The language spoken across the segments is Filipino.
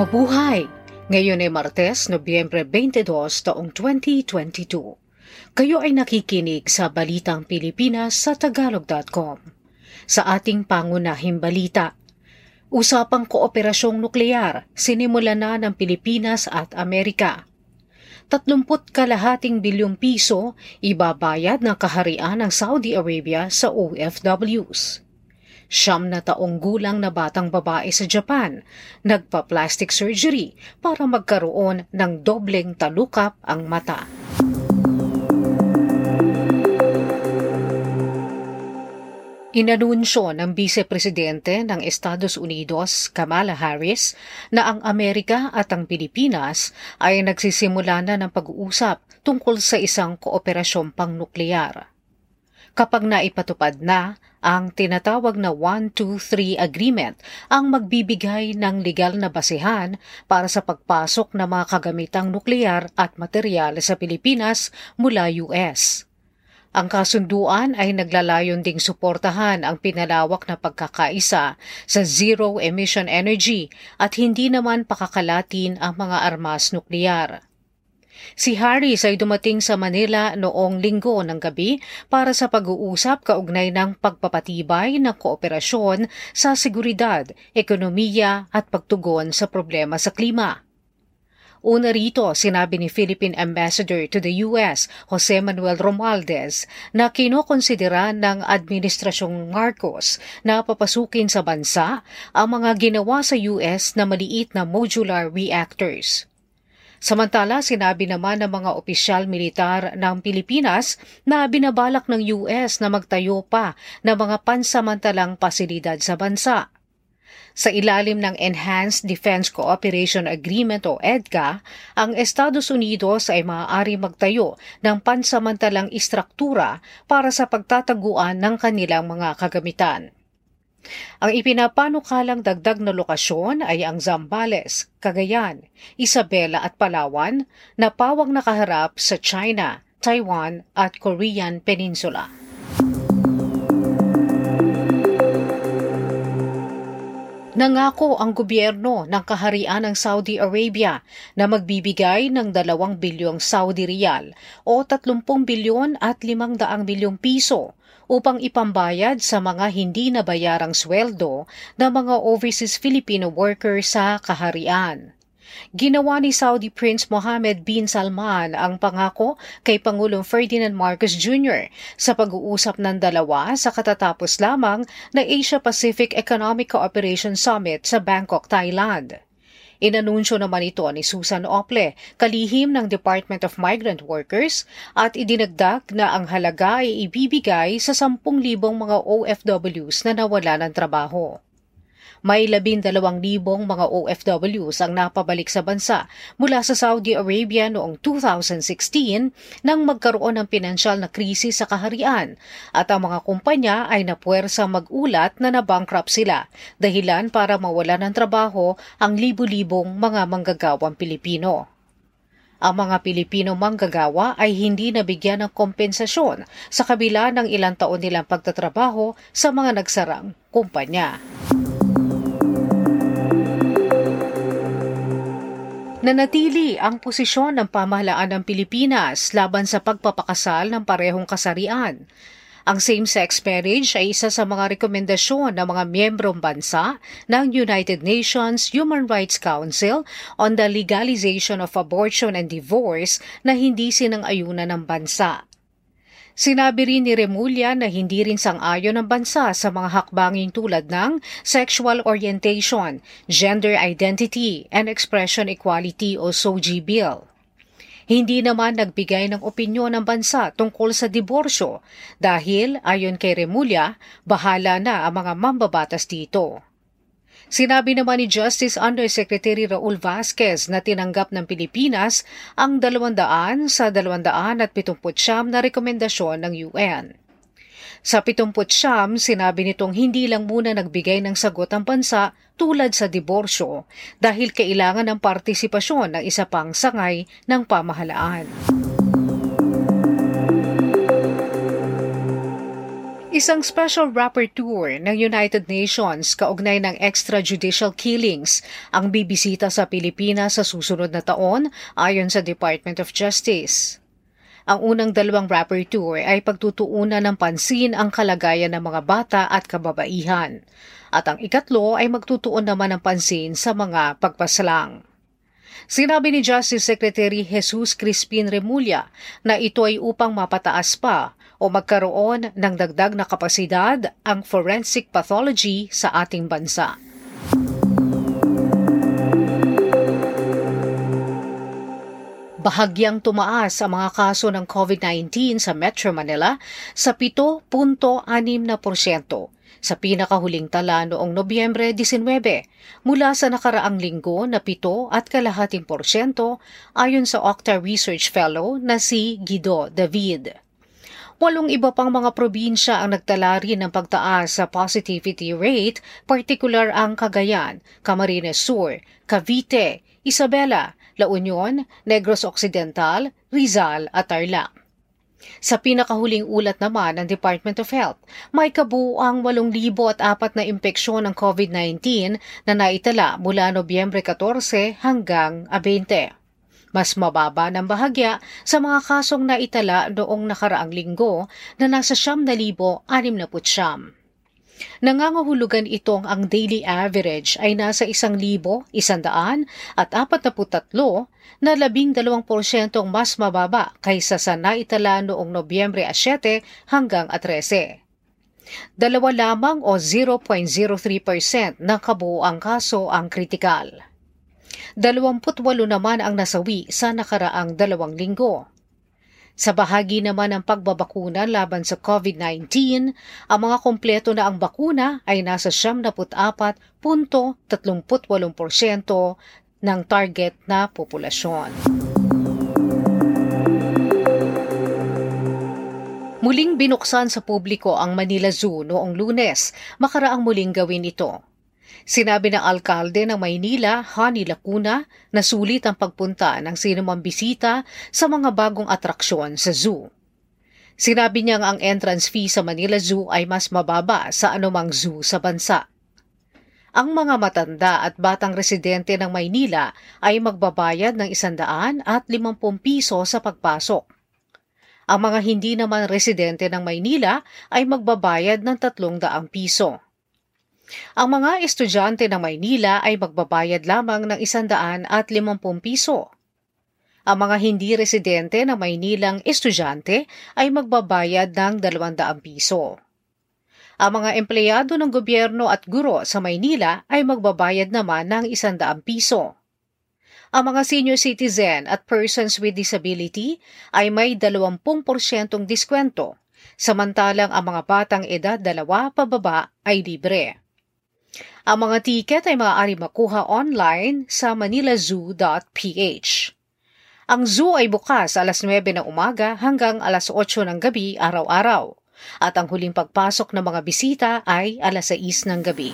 Mabuhay! Ngayon ay Martes, Nobyembre 22, taong 2022. Kayo ay nakikinig sa Balitang Pilipinas sa Tagalog.com. Sa ating pangunahing balita, Usapang kooperasyong nuklear, sinimula na ng Pilipinas at Amerika. 30 kalahating bilyong piso ibabayad ng kaharian ng Saudi Arabia sa OFWs. Siyam na taong gulang na batang babae sa Japan, nagpa-plastic surgery para magkaroon ng dobleng talukap ang mata. Inanunsyo ng Vice Presidente ng Estados Unidos, Kamala Harris, na ang Amerika at ang Pilipinas ay nagsisimula na ng pag-uusap tungkol sa isang kooperasyong pangnuklear kapag naipatupad na ang tinatawag na 1-2-3 Agreement ang magbibigay ng legal na basehan para sa pagpasok ng mga kagamitang nuklear at materyal sa Pilipinas mula US. Ang kasunduan ay naglalayon ding suportahan ang pinalawak na pagkakaisa sa zero emission energy at hindi naman pakakalatin ang mga armas nukleyar. Si Harris ay dumating sa Manila noong linggo ng gabi para sa pag-uusap kaugnay ng pagpapatibay ng kooperasyon sa seguridad, ekonomiya at pagtugon sa problema sa klima. Una rito, sinabi ni Philippine Ambassador to the U.S., Jose Manuel Romualdez, na kinokonsidera ng Administrasyong Marcos na papasukin sa bansa ang mga ginawa sa U.S. na maliit na modular reactors. Samantala, sinabi naman ng mga opisyal militar ng Pilipinas na binabalak ng US na magtayo pa ng mga pansamantalang pasilidad sa bansa. Sa ilalim ng Enhanced Defense Cooperation Agreement o EDCA, ang Estados Unidos ay maaari magtayo ng pansamantalang istruktura para sa pagtataguan ng kanilang mga kagamitan. Ang ipinapanukalang dagdag na lokasyon ay ang Zambales, Cagayan, Isabela at Palawan na pawang nakaharap sa China, Taiwan at Korean Peninsula. Nangako ang gobyerno ng kaharian ng Saudi Arabia na magbibigay ng 2 bilyong Saudi riyal o 30 bilyon at 500 bilyong piso upang ipambayad sa mga hindi nabayarang sweldo ng mga overseas Filipino workers sa kaharian. Ginawa ni Saudi Prince Mohammed bin Salman ang pangako kay Pangulong Ferdinand Marcos Jr. sa pag-uusap ng dalawa sa katatapos lamang na Asia-Pacific Economic Cooperation Summit sa Bangkok, Thailand. Inanunsyo naman ito ni Susan Ople, kalihim ng Department of Migrant Workers, at idinagdag na ang halaga ay ibibigay sa 10,000 mga OFWs na nawala ng trabaho. May labindalawang libong mga OFWs ang napabalik sa bansa mula sa Saudi Arabia noong 2016 nang magkaroon ng pinansyal na krisis sa kaharian at ang mga kumpanya ay napuwersa magulat na nabankrupt sila dahilan para mawala ng trabaho ang libu-libong mga manggagawang Pilipino. Ang mga Pilipino manggagawa ay hindi nabigyan ng kompensasyon sa kabila ng ilang taon nilang pagtatrabaho sa mga nagsarang kumpanya. Nanatili ang posisyon ng pamahalaan ng Pilipinas laban sa pagpapakasal ng parehong kasarian. Ang same-sex marriage ay isa sa mga rekomendasyon ng mga miyembrong bansa ng United Nations Human Rights Council on the legalization of abortion and divorce na hindi sinang-ayunan ng bansa. Sinabi rin ni Remulla na hindi rin sang-ayon ng bansa sa mga hakbanging tulad ng sexual orientation, gender identity, and expression equality o SOGI Bill. Hindi naman nagbigay ng opinyon ng bansa tungkol sa diborsyo dahil ayon kay Remulla, bahala na ang mga mambabatas dito. Sinabi naman ni Justice Undersecretary Raul Vasquez na tinanggap ng Pilipinas ang 200 sa 279 na rekomendasyon ng UN. Sa 70 sinabi nitong hindi lang muna nagbigay ng sagot ang bansa tulad sa diborsyo dahil kailangan ng partisipasyon ng isa pang sangay ng pamahalaan. Isang special rapporteur ng United Nations kaugnay ng extrajudicial killings ang bibisita sa Pilipinas sa susunod na taon ayon sa Department of Justice. Ang unang dalawang rapporteur ay pagtutuunan ng pansin ang kalagayan ng mga bata at kababaihan. At ang ikatlo ay magtutuon naman ng pansin sa mga pagpaslang. Sinabi ni Justice Secretary Jesus Crispin Remulla na ito ay upang mapataas pa o magkaroon ng dagdag na kapasidad ang forensic pathology sa ating bansa. Bahagyang tumaas ang mga kaso ng COVID-19 sa Metro Manila sa 7.6% sa pinakahuling tala noong Nobyembre 19 mula sa nakaraang linggo na 7 at kalahating porsyento ayon sa Octa Research Fellow na si Guido David. Walong iba pang mga probinsya ang nagtala rin ng pagtaas sa positivity rate, particular ang Cagayan, Camarines Sur, Cavite, Isabela, La Union, Negros Occidental, Rizal at Tarlac. Sa pinakahuling ulat naman ng Department of Health, may kabuuang 8,004 na impeksyon ng COVID-19 na naitala mula Nobyembre 14 hanggang 20. Mas mababa ng bahagya sa mga kasong naitala noong nakaraang linggo na nasa siyam na libo anim na putsyam. Nangangahulugan itong ang daily average ay nasa isang libo, isandaan at apat na putatlo na labing dalawang porsyentong mas mababa kaysa sa naitala noong Nobyembre 7 hanggang 13. Dalawa lamang o 0.03% ng kabuoang kaso ang kritikal. 28 naman ang nasawi sa nakaraang dalawang linggo. Sa bahagi naman ng pagbabakuna laban sa COVID-19, ang mga kompleto na ang bakuna ay nasa 74.38% ng target na populasyon. Muling binuksan sa publiko ang Manila Zoo noong lunes, makaraang muling gawin ito. Sinabi ng alkalde ng Maynila, Hani Lacuna, na sulit ang pagpunta ng sinumang bisita sa mga bagong atraksyon sa zoo. Sinabi niyang ang entrance fee sa Manila Zoo ay mas mababa sa anumang zoo sa bansa. Ang mga matanda at batang residente ng Maynila ay magbabayad ng isandaan at limampung piso sa pagpasok. Ang mga hindi naman residente ng Maynila ay magbabayad ng tatlong daang piso. Ang mga estudyante ng Maynila ay magbabayad lamang ng isandaan at limampung piso. Ang mga hindi residente ng Maynilang estudyante ay magbabayad ng dalawang piso. Ang mga empleyado ng gobyerno at guro sa Maynila ay magbabayad naman ng isandaang piso. Ang mga senior citizen at persons with disability ay may 20% diskwento, samantalang ang mga batang edad dalawa pababa ay libre. Ang mga tiket ay maaari makuha online sa manilazoo.ph. Ang zoo ay bukas alas 9 ng umaga hanggang alas 8 ng gabi araw-araw at ang huling pagpasok ng mga bisita ay alas 6 ng gabi.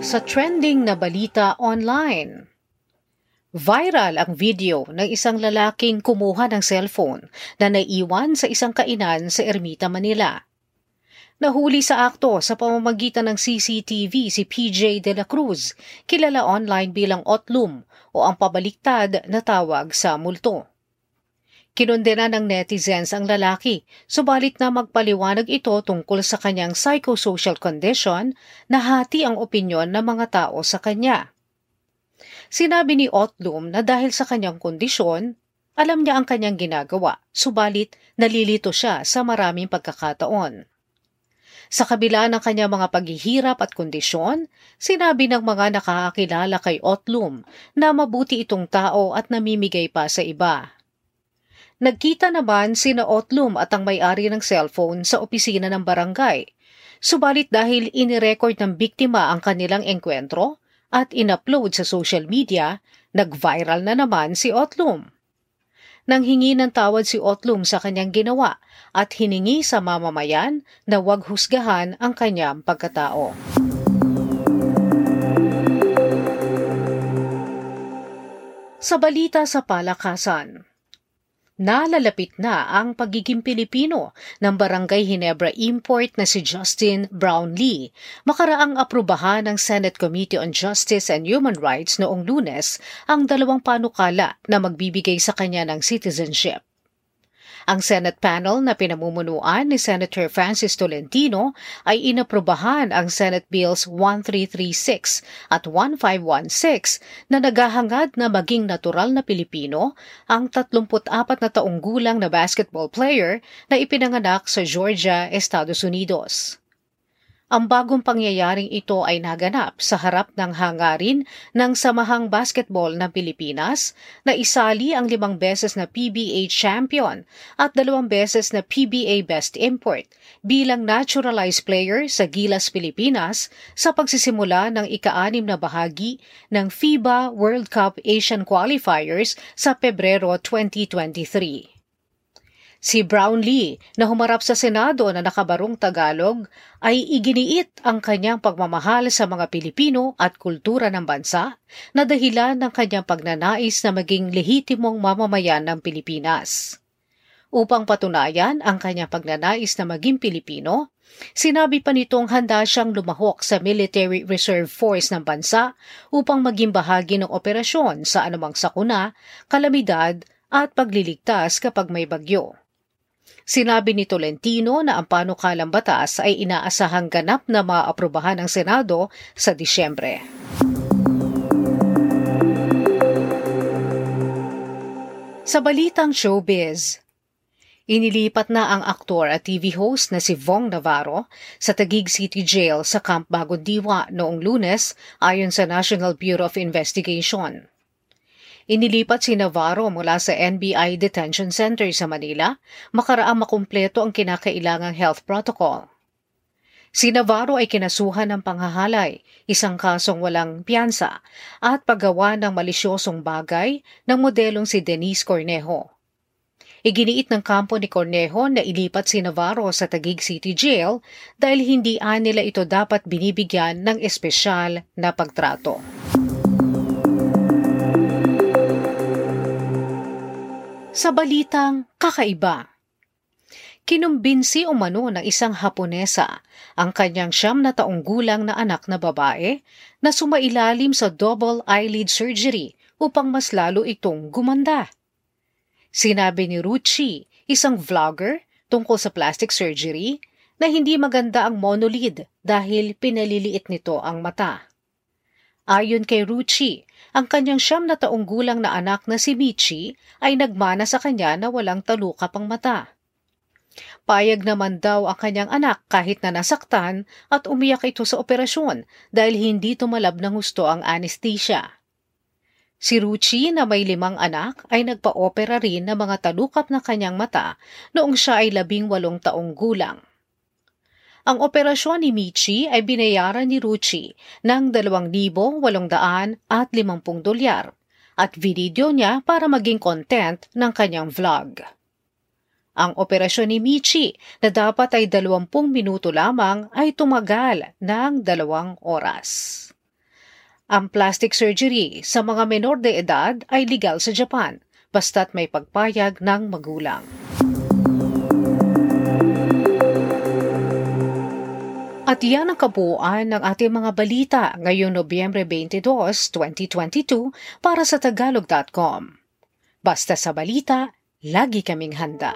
Sa trending na balita online, Viral ang video ng isang lalaking kumuha ng cellphone na naiwan sa isang kainan sa Ermita, Manila. Nahuli sa akto sa pamamagitan ng CCTV si PJ De La Cruz, kilala online bilang Otlum o ang pabaliktad na tawag sa multo. Kinondena ng netizens ang lalaki, subalit na magpaliwanag ito tungkol sa kanyang psychosocial condition na hati ang opinyon ng mga tao sa kanya. Sinabi ni Otlum na dahil sa kanyang kondisyon, alam niya ang kanyang ginagawa, subalit nalilito siya sa maraming pagkakataon. Sa kabila ng kanya mga paghihirap at kondisyon, sinabi ng mga nakakakilala kay Otlum na mabuti itong tao at namimigay pa sa iba. Nagkita naman sina Otlum at ang may-ari ng cellphone sa opisina ng barangay. Subalit dahil inirecord ng biktima ang kanilang engkwentro at inupload sa social media, nag-viral na naman si Otlum nang hingi ng tawad si Otlum sa kanyang ginawa at hiningi sa mamamayan na huwag husgahan ang kanyang pagkatao. Sa balita sa palakasan, nalalapit na ang pagiging Pilipino ng Barangay Hinebra import na si Justin Brownlee. Makaraang aprubahan ng Senate Committee on Justice and Human Rights noong lunes ang dalawang panukala na magbibigay sa kanya ng citizenship. Ang Senate panel na pinamumunuan ni Senator Francis Tolentino ay inaprobahan ang Senate Bills 1336 at 1516 na naghahangad na maging natural na Pilipino ang 34 na taong gulang na basketball player na ipinanganak sa Georgia, Estados Unidos. Ang bagong pangyayaring ito ay naganap sa harap ng hangarin ng Samahang Basketball ng Pilipinas na isali ang limang beses na PBA champion at dalawang beses na PBA Best Import bilang naturalized player sa Gilas, Pilipinas sa pagsisimula ng ika-anim na bahagi ng FIBA World Cup Asian Qualifiers sa Pebrero 2023. Si Brownlee na humarap sa Senado na nakabarong Tagalog ay iginiit ang kanyang pagmamahal sa mga Pilipino at kultura ng bansa na dahilan ng kanyang pagnanais na maging lehitimong mamamayan ng Pilipinas. Upang patunayan ang kanyang pagnanais na maging Pilipino, Sinabi pa nitong handa siyang lumahok sa Military Reserve Force ng bansa upang maging bahagi ng operasyon sa anumang sakuna, kalamidad at pagliligtas kapag may bagyo. Sinabi ni Tolentino na ang panukalang batas ay inaasahang ganap na maaprubahan ng Senado sa Disyembre. Sa balitang showbiz, Inilipat na ang aktor at TV host na si Vong Navarro sa Taguig City Jail sa Camp Bagong Diwa noong lunes ayon sa National Bureau of Investigation. Inilipat si Navarro mula sa NBI Detention Center sa Manila makaraang makumpleto ang kinakailangang health protocol. Si Navarro ay kinasuhan ng panghahalay, isang kasong walang piyansa, at paggawa ng malisyosong bagay ng modelong si Denise Cornejo. Iginiit ng kampo ni Cornejo na ilipat si Navarro sa Taguig City Jail dahil hindi nila ito dapat binibigyan ng espesyal na pagtrato. Sa balitang kakaiba, kinumbinsi umano ng isang Haponesa ang kanyang siyam na taong gulang na anak na babae na sumailalim sa double eyelid surgery upang mas lalo itong gumanda. Sinabi ni Ruchi, isang vlogger tungkol sa plastic surgery, na hindi maganda ang monolid dahil pinaliliit nito ang mata. Ayon kay Ruchi, ang kanyang siyam na taong gulang na anak na si Michi ay nagmana sa kanya na walang talukap ang mata. Payag naman daw ang kanyang anak kahit na nasaktan at umiyak ito sa operasyon dahil hindi tumalab ng gusto ang anesthesia. Si Ruchi na may limang anak ay nagpa-opera rin ng mga talukap na kanyang mata noong siya ay labing walong taong gulang. Ang operasyon ni Michi ay binayaran ni Ruchi ng 2,850 dolyar at video niya para maging content ng kanyang vlog. Ang operasyon ni Michi na dapat ay 20 minuto lamang ay tumagal ng dalawang oras. Ang plastic surgery sa mga menor de edad ay legal sa Japan basta't may pagpayag ng magulang. At yan ang kabuuan ng ating mga balita ngayong Nobyembre 22, 2022 para sa Tagalog.com. Basta sa balita, lagi kaming handa.